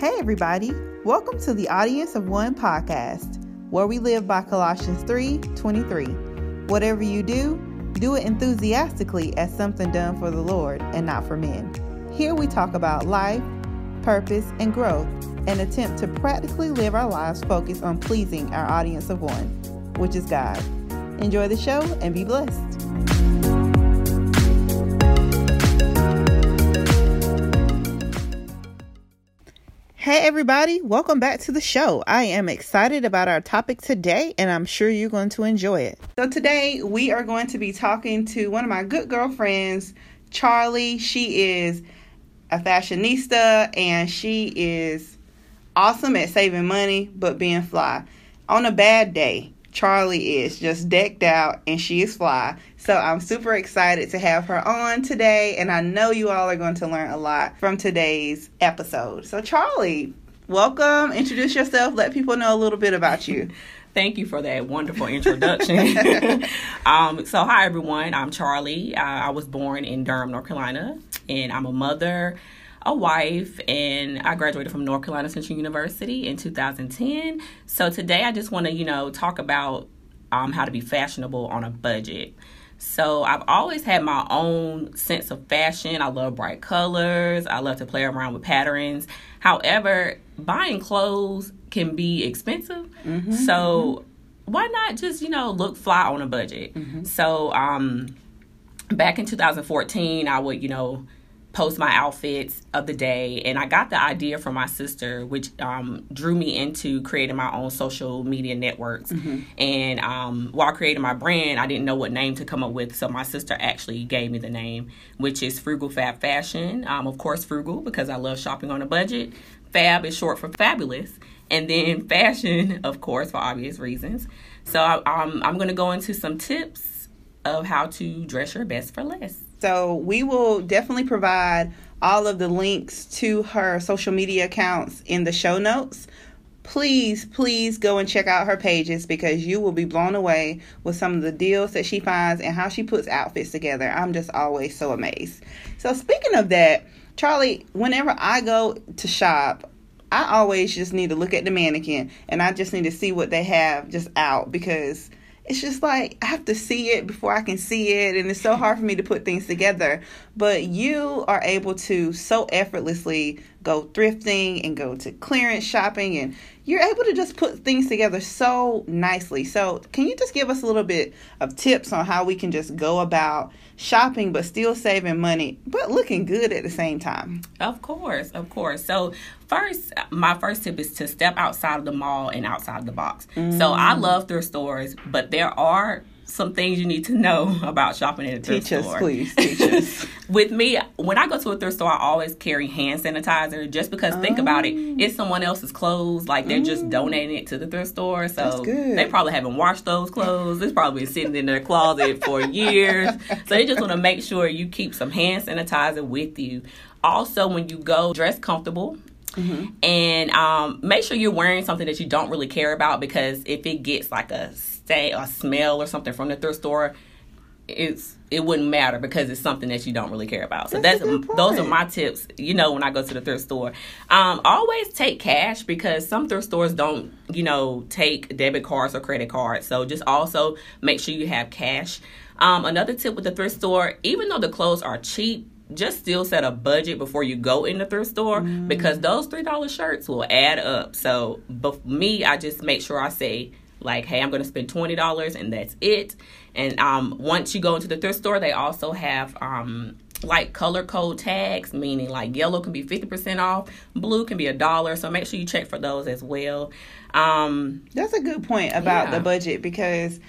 Hey, everybody. Welcome to the Audience of One podcast, where we live by Colossians 3 23. Whatever you do, do it enthusiastically as something done for the Lord and not for men. Here we talk about life, purpose, and growth and attempt to practically live our lives focused on pleasing our audience of one, which is God. Enjoy the show and be blessed. Hey, everybody, welcome back to the show. I am excited about our topic today, and I'm sure you're going to enjoy it. So, today we are going to be talking to one of my good girlfriends, Charlie. She is a fashionista and she is awesome at saving money but being fly. On a bad day, Charlie is just decked out and she is fly. So I'm super excited to have her on today, and I know you all are going to learn a lot from today's episode. So, Charlie, welcome. Introduce yourself. Let people know a little bit about you. Thank you for that wonderful introduction. um, so, hi everyone. I'm Charlie. Uh, I was born in Durham, North Carolina, and I'm a mother a wife, and I graduated from North Carolina Central University in 2010. So today I just want to, you know, talk about um, how to be fashionable on a budget. So I've always had my own sense of fashion. I love bright colors. I love to play around with patterns. However, buying clothes can be expensive. Mm-hmm, so mm-hmm. why not just, you know, look fly on a budget? Mm-hmm. So um back in 2014, I would, you know, post my outfits of the day and i got the idea from my sister which um, drew me into creating my own social media networks. Mm-hmm. and um, while creating my brand i didn't know what name to come up with so my sister actually gave me the name which is frugal fab fashion. Um, of course frugal because i love shopping on a budget. Fab is short for fabulous and then fashion of course for obvious reasons. So I, um, i'm going to go into some tips of how to dress your best for less so we will definitely provide all of the links to her social media accounts in the show notes. Please, please go and check out her pages because you will be blown away with some of the deals that she finds and how she puts outfits together. I'm just always so amazed. So, speaking of that, Charlie, whenever I go to shop, I always just need to look at the mannequin and I just need to see what they have just out because it's just like I have to see it before I can see it, and it's so hard for me to put things together. But you are able to so effortlessly go thrifting and go to clearance shopping, and you're able to just put things together so nicely. So, can you just give us a little bit of tips on how we can just go about shopping but still saving money but looking good at the same time? Of course, of course. So, first, my first tip is to step outside of the mall and outside the box. Mm. So, I mm. love thrift stores, but there are some things you need to know about shopping at a thrift teach store. Us, please, teach us. With me, when I go to a thrift store, I always carry hand sanitizer just because think about it, oh. it's someone else's clothes. Like they're mm. just donating it to the thrift store. So they probably haven't washed those clothes. It's probably been sitting in their closet for years. So they just want to make sure you keep some hand sanitizer with you. Also, when you go, dress comfortable. Mm-hmm. And um, make sure you're wearing something that you don't really care about because if it gets like a say a smell or something from the thrift store, it's it wouldn't matter because it's something that you don't really care about. So that's, that's those are my tips. You know, when I go to the thrift store, um, always take cash because some thrift stores don't, you know, take debit cards or credit cards. So just also make sure you have cash. Um, another tip with the thrift store, even though the clothes are cheap, just still set a budget before you go in the thrift store mm. because those three dollar shirts will add up. So, but me, I just make sure I say like hey i'm going to spend $20 and that's it and um, once you go into the thrift store they also have um, like color code tags meaning like yellow can be 50% off blue can be a dollar so make sure you check for those as well um, that's a good point about yeah. the budget because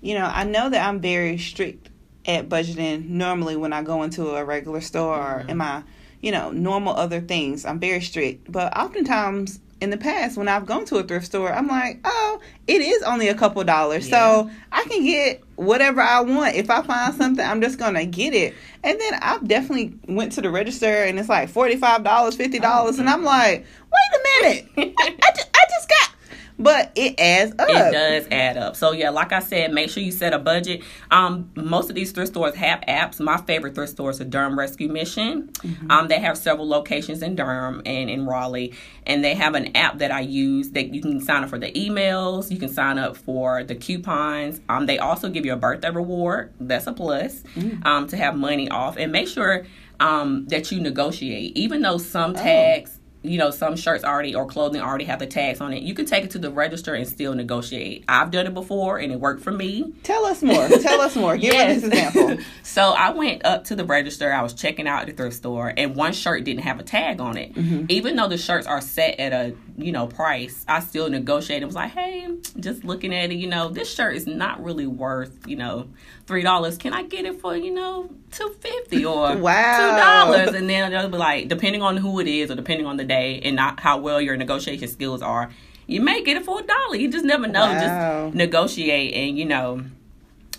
you know i know that i'm very strict at budgeting normally when i go into a regular store mm-hmm. or in my you know normal other things i'm very strict but oftentimes in the past when I've gone to a thrift store, I'm like, oh, it is only a couple dollars. Yeah. So I can get whatever I want. If I find something, I'm just gonna get it. And then I've definitely went to the register and it's like forty five dollars, fifty dollars, oh, and I'm like, wait a minute, I, I, just, I just got but it adds up. It does add up. So yeah, like I said, make sure you set a budget. Um, most of these thrift stores have apps. My favorite thrift store is the Durham Rescue Mission. Mm-hmm. Um, they have several locations in Durham and in Raleigh, and they have an app that I use that you can sign up for the emails. You can sign up for the coupons. Um, they also give you a birthday reward. That's a plus. Mm. Um, to have money off, and make sure um that you negotiate, even though some oh. tags. Oh you know, some shirts already or clothing already have the tags on it. You can take it to the register and still negotiate. I've done it before and it worked for me. Tell us more. Tell us more. Give yes. us this example. so I went up to the register. I was checking out the thrift store and one shirt didn't have a tag on it. Mm-hmm. Even though the shirts are set at a, you know, price, I still negotiated. I was like, hey, just looking at it, you know, this shirt is not really worth, you know, three dollars. Can I get it for, you know, two fifty or wow. two dollars? And then they'll be like, depending on who it is or depending on the day and not how well your negotiation skills are, you may get it for a dollar. You just never know. Wow. Just negotiate and you know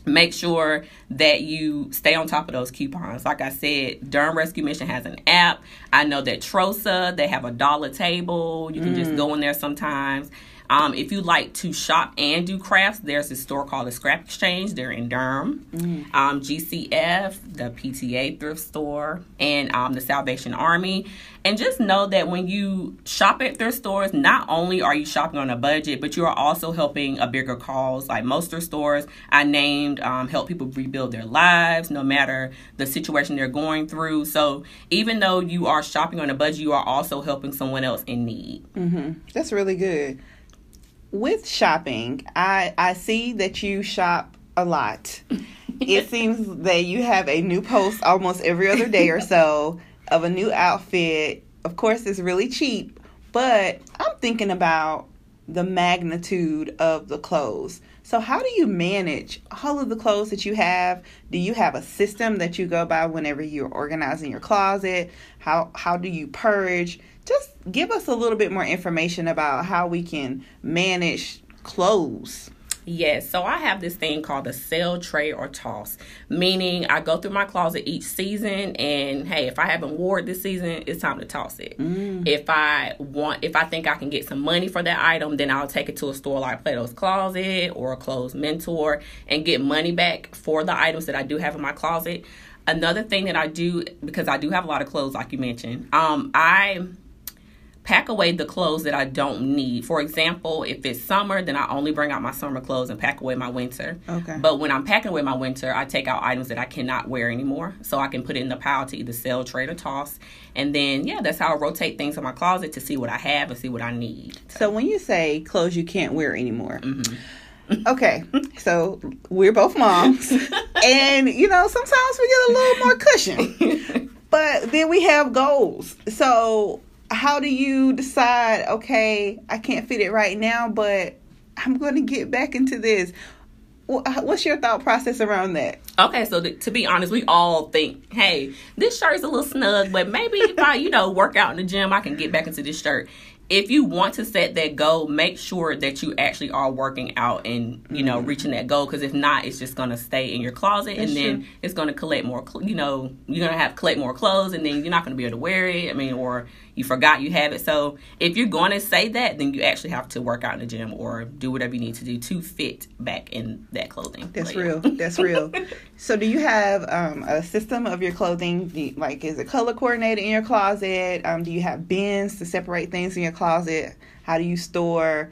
make sure that you stay on top of those coupons. Like I said, Durham Rescue Mission has an app. I know that Trosa, they have a dollar table. You can mm. just go in there sometimes. Um, if you like to shop and do crafts, there's a store called the Scrap Exchange. They're in Durham. Mm. Um, GCF, the PTA thrift store, and um, the Salvation Army. And just know that when you shop at thrift stores, not only are you shopping on a budget, but you are also helping a bigger cause. Like most thrift stores I named um, help people rebuild their lives, no matter the situation they're going through. So even though you are shopping on a budget, you are also helping someone else in need. Mm-hmm. That's really good with shopping, I I see that you shop a lot. it seems that you have a new post almost every other day or so of a new outfit. Of course, it's really cheap, but I'm thinking about the magnitude of the clothes. So, how do you manage all of the clothes that you have? Do you have a system that you go by whenever you're organizing your closet? How how do you purge? Just give us a little bit more information about how we can manage clothes. Yes, so I have this thing called the sell, trade, or toss, meaning I go through my closet each season, and hey, if I haven't wore it this season, it's time to toss it. Mm. If I want, if I think I can get some money for that item, then I'll take it to a store like Plato's Closet or a Clothes Mentor and get money back for the items that I do have in my closet. Another thing that I do because I do have a lot of clothes, like you mentioned, um, I pack away the clothes that I don't need. For example, if it's summer, then I only bring out my summer clothes and pack away my winter. Okay. But when I'm packing away my winter, I take out items that I cannot wear anymore. So I can put it in the pile to either sell, trade, or toss. And then, yeah, that's how I rotate things in my closet to see what I have and see what I need. So, when you say clothes you can't wear anymore, mm-hmm. okay, so we're both moms, and you know sometimes we get a little more cushion, but then we have goals. So how do you decide okay i can't fit it right now but i'm going to get back into this? What's your thought process around that? Okay so th- to be honest we all think hey this shirt is a little snug but maybe if i you know work out in the gym i can get back into this shirt if you want to set that goal, make sure that you actually are working out and you know mm-hmm. reaching that goal. Because if not, it's just gonna stay in your closet, That's and then true. it's gonna collect more. You know, you're gonna have collect more clothes, and then you're not gonna be able to wear it. I mean, or you forgot you have it. So if you're going to say that, then you actually have to work out in the gym or do whatever you need to do to fit back in that clothing. That's real. That's real. so do you have um, a system of your clothing? You, like, is it color coordinated in your closet? Um, do you have bins to separate things in your closet? How do you store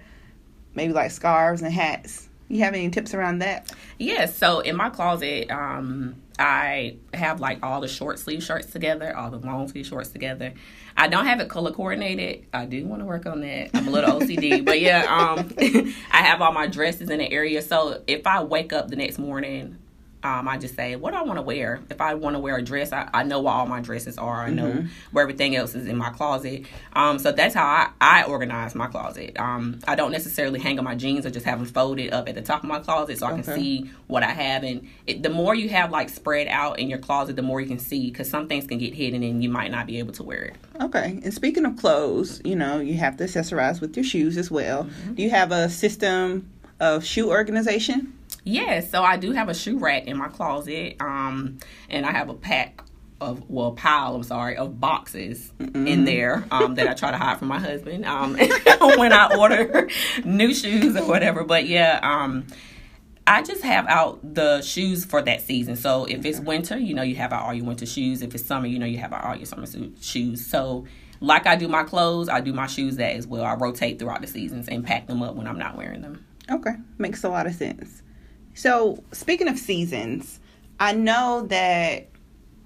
maybe like scarves and hats? You have any tips around that? Yes. So in my closet, um, I have like all the short sleeve shirts together, all the long sleeve shorts together. I don't have it color coordinated. I do want to work on that. I'm a little OCD, but yeah, um, I have all my dresses in the area. So if I wake up the next morning, um, I just say, what do I want to wear? If I want to wear a dress, I, I know what all my dresses are. I know mm-hmm. where everything else is in my closet. Um, so that's how I, I organize my closet. Um, I don't necessarily hang on my jeans or just have them folded up at the top of my closet so I can see what I have. And it, the more you have like spread out in your closet, the more you can see because some things can get hidden and you might not be able to wear it. Okay. And speaking of clothes, you know, you have to accessorize with your shoes as well. Mm-hmm. Do you have a system of shoe organization? Yes, so I do have a shoe rack in my closet, um, and I have a pack of well pile I'm sorry of boxes mm-hmm. in there um, that I try to hide from my husband um, when I order new shoes or whatever. But yeah, um, I just have out the shoes for that season. So if it's winter, you know you have out all your winter shoes. If it's summer, you know you have out all your summer shoes. So like I do my clothes, I do my shoes that as well. I rotate throughout the seasons and pack them up when I'm not wearing them. Okay, makes a lot of sense. So speaking of seasons, I know that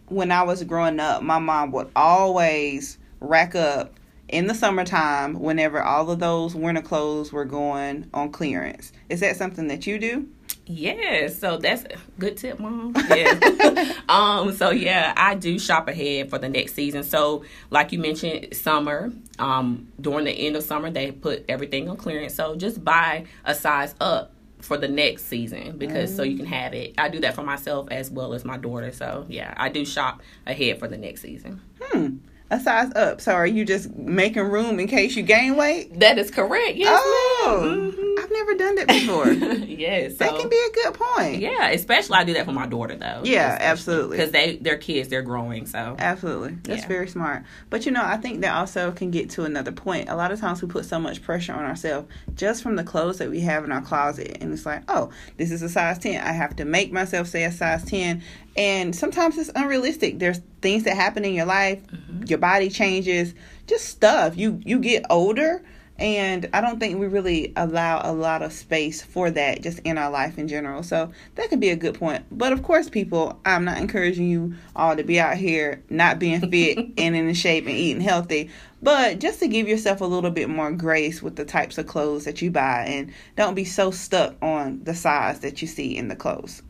when I was growing up, my mom would always rack up in the summertime whenever all of those winter clothes were going on clearance. Is that something that you do? Yeah, so that's a good tip, mom. Yeah. um, so yeah, I do shop ahead for the next season. So like you mentioned, summer, um, during the end of summer they put everything on clearance. So just buy a size up for the next season because mm. so you can have it. I do that for myself as well as my daughter. So yeah, I do shop ahead for the next season. Hmm a size up. So are you just making room in case you gain weight? That is correct. Yes, oh, mm-hmm. I've never done that before. yes, so, that can be a good point. Yeah, especially I do that for my daughter though. Yeah, absolutely. Because they they're kids, they're growing. So absolutely, that's yeah. very smart. But you know, I think that also can get to another point. A lot of times we put so much pressure on ourselves just from the clothes that we have in our closet, and it's like, oh, this is a size ten. I have to make myself say a size ten, and sometimes it's unrealistic. There's things that happen in your life, mm-hmm. your body changes, just stuff. You you get older and I don't think we really allow a lot of space for that just in our life in general. So that could be a good point. But of course, people, I'm not encouraging you all to be out here not being fit and in shape and eating healthy. But just to give yourself a little bit more grace with the types of clothes that you buy and don't be so stuck on the size that you see in the clothes.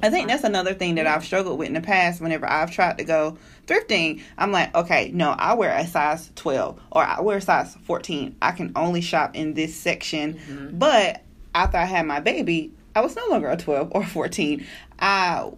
I think that's another thing that I've struggled with in the past. Whenever I've tried to go thrifting, I'm like, okay, no, I wear a size 12 or I wear a size 14. I can only shop in this section. Mm-hmm. But after I had my baby, I was no longer a 12 or 14. I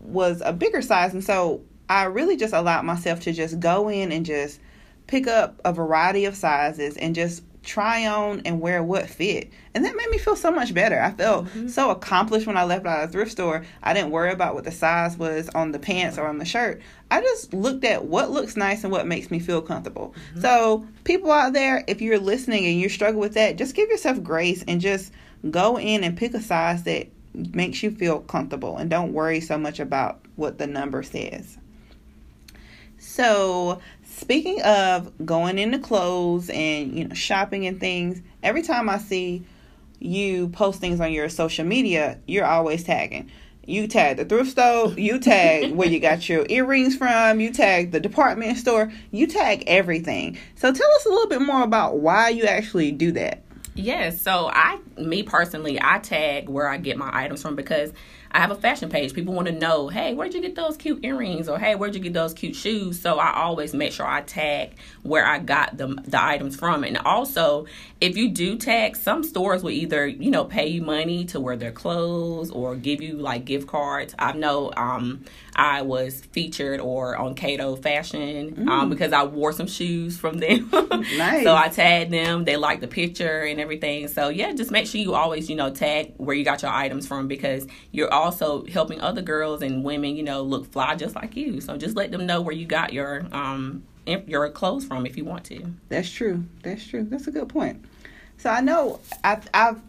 was a bigger size. And so I really just allowed myself to just go in and just pick up a variety of sizes and just try on and wear what fit. And that made me feel so much better. I felt mm-hmm. so accomplished when I left out of the thrift store. I didn't worry about what the size was on the pants or on the shirt. I just looked at what looks nice and what makes me feel comfortable. Mm-hmm. So, people out there, if you're listening and you struggle with that, just give yourself grace and just go in and pick a size that makes you feel comfortable and don't worry so much about what the number says. So, speaking of going into clothes and you know shopping and things, every time I see you post things on your social media, you're always tagging. You tag the thrift store, you tag where you got your earrings from, you tag the department store, you tag everything. So tell us a little bit more about why you actually do that. Yes, so I me personally, I tag where I get my items from because I have a fashion page. People want to know, hey, where'd you get those cute earrings? Or hey, where'd you get those cute shoes? So I always make sure I tag where I got the the items from. And also, if you do tag, some stores will either, you know, pay you money to wear their clothes or give you like gift cards. I know um I was featured or on Cato Fashion um, mm. um, because I wore some shoes from them. nice. So I tagged them. They liked the picture and everything. So yeah, just make sure you always, you know, tag where you got your items from because you're also helping other girls and women, you know, look fly just like you. So just let them know where you got your um your clothes from if you want to. That's true. That's true. That's a good point. So I know I, I've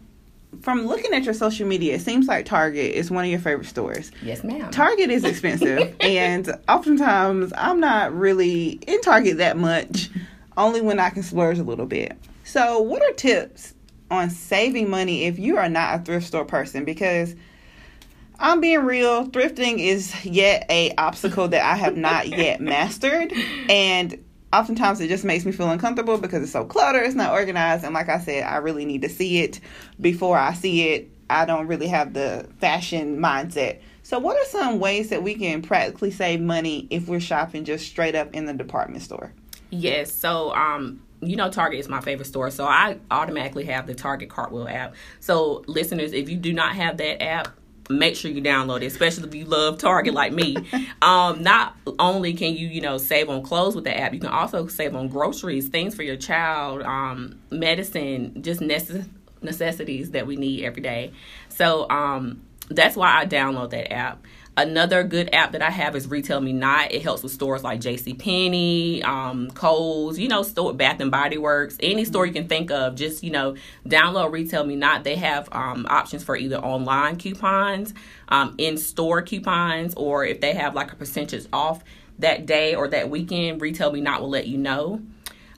from looking at your social media, it seems like Target is one of your favorite stores. Yes, ma'am. Target is expensive, and oftentimes I'm not really in Target that much, only when I can splurge a little bit. So, what are tips on saving money if you are not a thrift store person? Because I'm being real. Thrifting is yet a obstacle that I have not yet mastered, and oftentimes it just makes me feel uncomfortable because it's so cluttered, it's not organized, and like I said, I really need to see it before I see it. I don't really have the fashion mindset. So, what are some ways that we can practically save money if we're shopping just straight up in the department store? Yes. So, um, you know Target is my favorite store, so I automatically have the Target Cartwheel app. So, listeners, if you do not have that app, make sure you download it, especially if you love Target like me. um, not only can you, you know, save on clothes with the app, you can also save on groceries, things for your child, um, medicine, just necess- necessities that we need every day. So um, that's why I download that app. Another good app that I have is Retail Me Not. It helps with stores like J.C. Penney, um, Kohl's, you know, store Bath and Body Works, any store you can think of. Just you know, download Retail Me Not. They have um, options for either online coupons, um, in store coupons, or if they have like a percentage off that day or that weekend, Retail Me Not will let you know.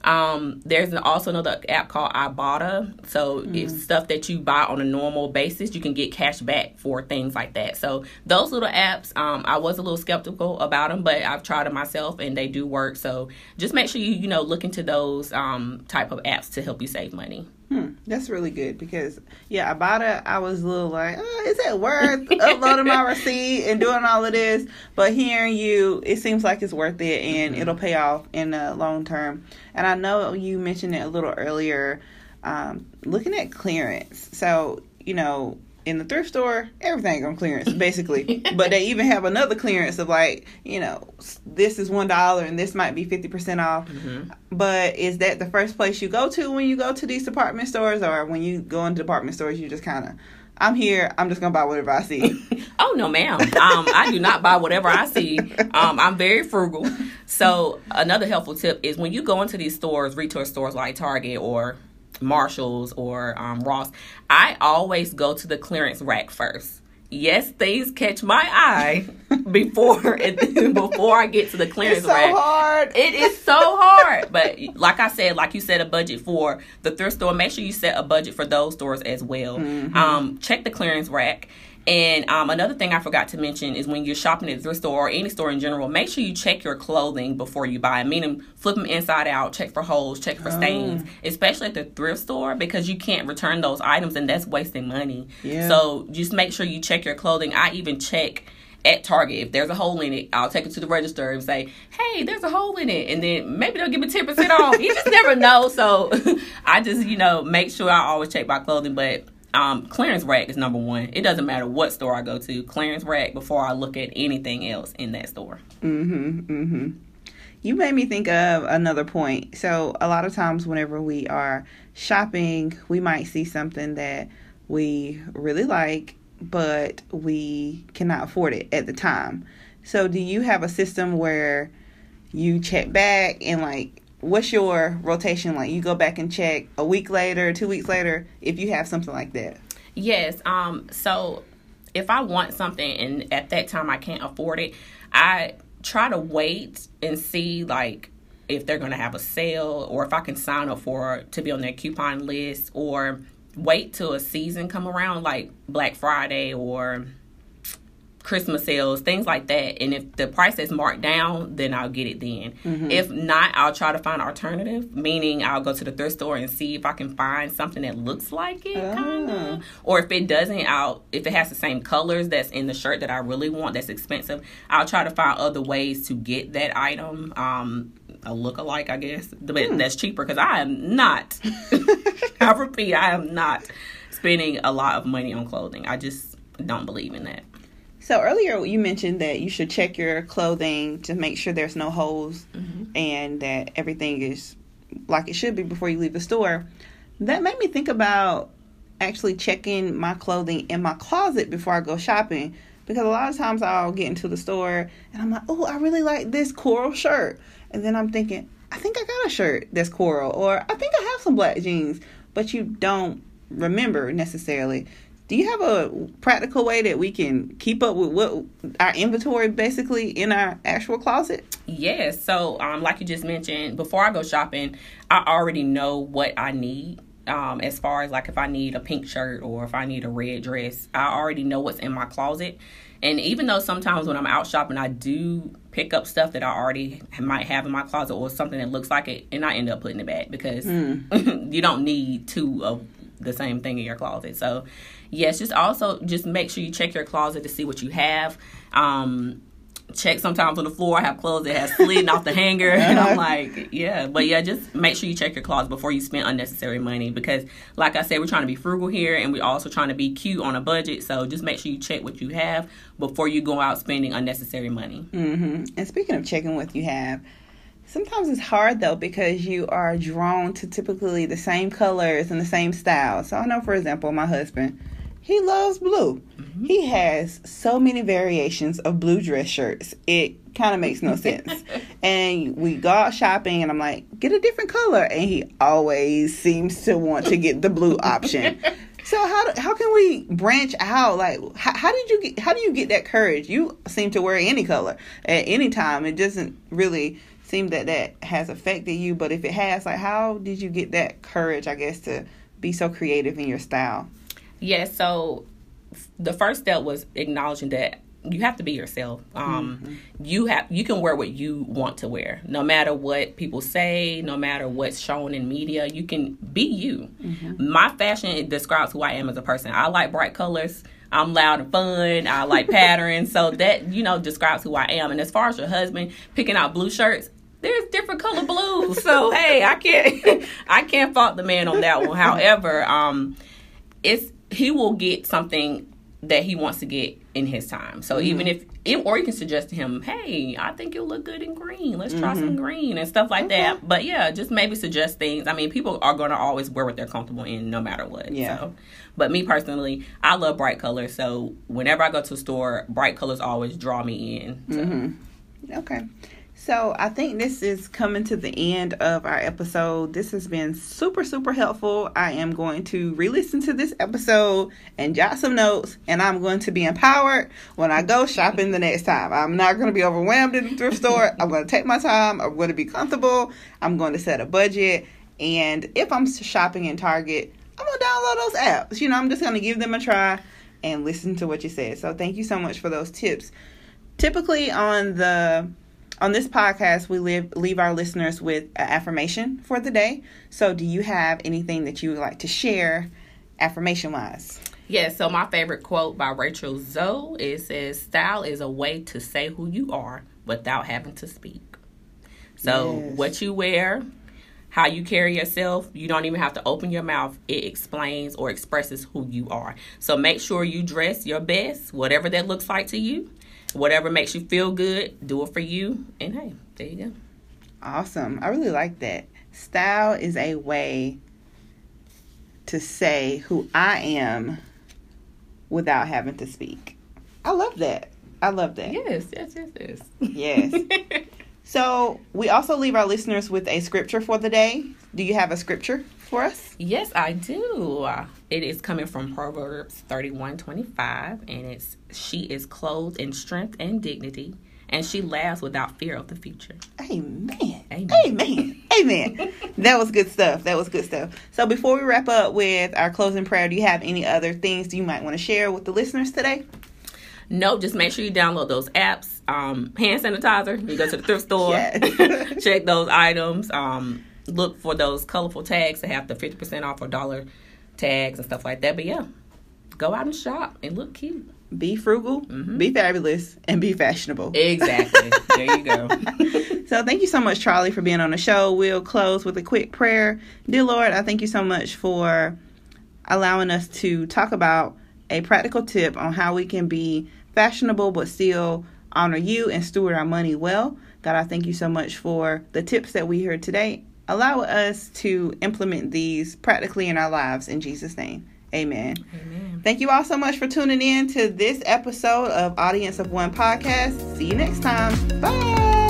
Um, there's also another app called Ibotta. So mm. it's stuff that you buy on a normal basis, you can get cash back for things like that. So those little apps, um, I was a little skeptical about them, but I've tried them myself and they do work. So just make sure you you know look into those um, type of apps to help you save money. Hmm, that's really good because yeah, Ibotta. I was a little like, oh, is it worth uploading my receipt and doing all of this? But hearing you, it seems like it's worth it and mm-hmm. it'll pay off in the long term. And I know you mentioned it a little earlier, um, looking at clearance. So you know, in the thrift store, everything on clearance basically. but they even have another clearance of like, you know, this is one dollar and this might be fifty percent off. Mm-hmm. But is that the first place you go to when you go to these department stores, or when you go into department stores, you just kind of I'm here. I'm just gonna buy whatever I see. oh no, ma'am. Um, I do not buy whatever I see. Um, I'm very frugal. So another helpful tip is when you go into these stores, retail stores like Target or Marshalls or um, Ross, I always go to the clearance rack first. Yes, things catch my eye before before I get to the clearance it's so rack. Hard. It is so hard. But like I said, like you set a budget for the thrift store, make sure you set a budget for those stores as well. Mm-hmm. Um, check the clearance rack and um, another thing I forgot to mention is when you're shopping at the thrift store or any store in general, make sure you check your clothing before you buy. Meaning, flip them inside out, check for holes, check for stains, oh. especially at the thrift store because you can't return those items and that's wasting money. Yeah. So just make sure you check your clothing. I even check at Target. If there's a hole in it, I'll take it to the register and say, "Hey, there's a hole in it," and then maybe they'll give me ten percent off. you just never know. So I just you know make sure I always check my clothing, but um, clearance rack is number one. It doesn't matter what store I go to, clearance rack before I look at anything else in that store. Mm-hmm. Mm-hmm. You made me think of another point. So a lot of times, whenever we are shopping, we might see something that we really like, but we cannot afford it at the time. So, do you have a system where you check back and like what's your rotation like? You go back and check a week later, two weeks later, if you have something like that. Yes. Um. So if I want something and at that time I can't afford it, I try to wait and see like if they're going to have a sale or if I can sign up for to be on their coupon list or wait till a season come around like Black Friday or Christmas sales, things like that. And if the price is marked down, then I'll get it then. Mm-hmm. If not, I'll try to find alternative, meaning I'll go to the thrift store and see if I can find something that looks like it, oh. kind of. Or if it doesn't, I'll if it has the same colors that's in the shirt that I really want, that's expensive, I'll try to find other ways to get that item. Um, a look-alike, I guess, but hmm. that's cheaper because I am not. I repeat, I am not spending a lot of money on clothing. I just don't believe in that. So earlier you mentioned that you should check your clothing to make sure there's no holes mm-hmm. and that everything is like it should be before you leave the store. That made me think about actually checking my clothing in my closet before I go shopping because a lot of times I'll get into the store and I'm like, "Oh, I really like this coral shirt." And then I'm thinking, "I think I got a shirt that's coral or I think I have some black jeans." But you don't remember necessarily do you have a practical way that we can keep up with what our inventory basically in our actual closet? Yes. So, um, like you just mentioned, before I go shopping, I already know what I need. Um, as far as like if I need a pink shirt or if I need a red dress, I already know what's in my closet. And even though sometimes when I'm out shopping, I do pick up stuff that I already might have in my closet or something that looks like it, and I end up putting it back because mm. you don't need two of the same thing in your closet. So yes, just also just make sure you check your closet to see what you have. Um, check sometimes on the floor. I have clothes that have slid off the hanger, and I'm like, yeah. But yeah, just make sure you check your closet before you spend unnecessary money because, like I said, we're trying to be frugal here, and we're also trying to be cute on a budget. So just make sure you check what you have before you go out spending unnecessary money. Mm-hmm. And speaking of checking what you have. Sometimes it's hard though because you are drawn to typically the same colors and the same styles. So I know, for example, my husband, he loves blue. Mm-hmm. He has so many variations of blue dress shirts. It kind of makes no sense. and we go out shopping, and I'm like, get a different color. And he always seems to want to get the blue option. So how how can we branch out? Like how, how did you get how do you get that courage? You seem to wear any color at any time. It doesn't really seem that that has affected you, but if it has, like how did you get that courage? I guess to be so creative in your style. Yeah. So the first step was acknowledging that you have to be yourself. Um, mm-hmm. You have you can wear what you want to wear, no matter what people say, no matter what's shown in media. You can be you. Mm-hmm. My fashion describes who I am as a person. I like bright colors. I'm loud and fun. I like patterns. So that you know describes who I am. And as far as your husband picking out blue shirts, there's different color blues. So hey, I can't I can't fault the man on that one. However, um, it's he will get something that he wants to get in his time. So mm-hmm. even if, or you can suggest to him, hey, I think you'll look good in green. Let's try mm-hmm. some green and stuff like okay. that. But yeah, just maybe suggest things. I mean, people are going to always wear what they're comfortable in, no matter what. Yeah. So, but me personally, I love bright colors. So whenever I go to a store, bright colors always draw me in. So. Mm-hmm. Okay. So I think this is coming to the end of our episode. This has been super, super helpful. I am going to re listen to this episode and jot some notes, and I'm going to be empowered when I go shopping the next time. I'm not going to be overwhelmed in the thrift store. I'm going to take my time. I'm going to be comfortable. I'm going to set a budget. And if I'm shopping in Target, I'm going to download those apps. You know, I'm just going to give them a try and listen to what you said. So thank you so much for those tips. Typically on the on this podcast, we live, leave our listeners with an affirmation for the day. So, do you have anything that you would like to share affirmation wise? Yes, yeah, so my favorite quote by Rachel Zoe it says, Style is a way to say who you are without having to speak. So, yes. what you wear, how you carry yourself, you don't even have to open your mouth. It explains or expresses who you are. So, make sure you dress your best, whatever that looks like to you whatever makes you feel good, do it for you. And hey, there you go. Awesome. I really like that. Style is a way to say who I am without having to speak. I love that. I love that. Yes, yes, yes, yes. Yes. so we also leave our listeners with a scripture for the day. Do you have a scripture for us? Yes, I do. It is coming from Proverbs 31 25, and it's She is clothed in strength and dignity, and she laughs without fear of the future. Amen. Amen. Amen. Amen. that was good stuff. That was good stuff. So before we wrap up with our closing prayer, do you have any other things you might want to share with the listeners today? No, just make sure you download those apps. Um, hand sanitizer. You go to the thrift store, yes. check those items. Um, look for those colorful tags that have the 50% off or dollar tags and stuff like that. But yeah, go out and shop and look cute. Be frugal, mm-hmm. be fabulous, and be fashionable. Exactly. there you go. so, thank you so much, Charlie, for being on the show. We'll close with a quick prayer. Dear Lord, I thank you so much for allowing us to talk about a practical tip on how we can be fashionable but still honor you and steward our money well. God, I thank you so much for the tips that we heard today allow us to implement these practically in our lives in Jesus' name. Amen. Amen. Thank you all so much for tuning in to this episode of Audience of One podcast. See you next time. Bye.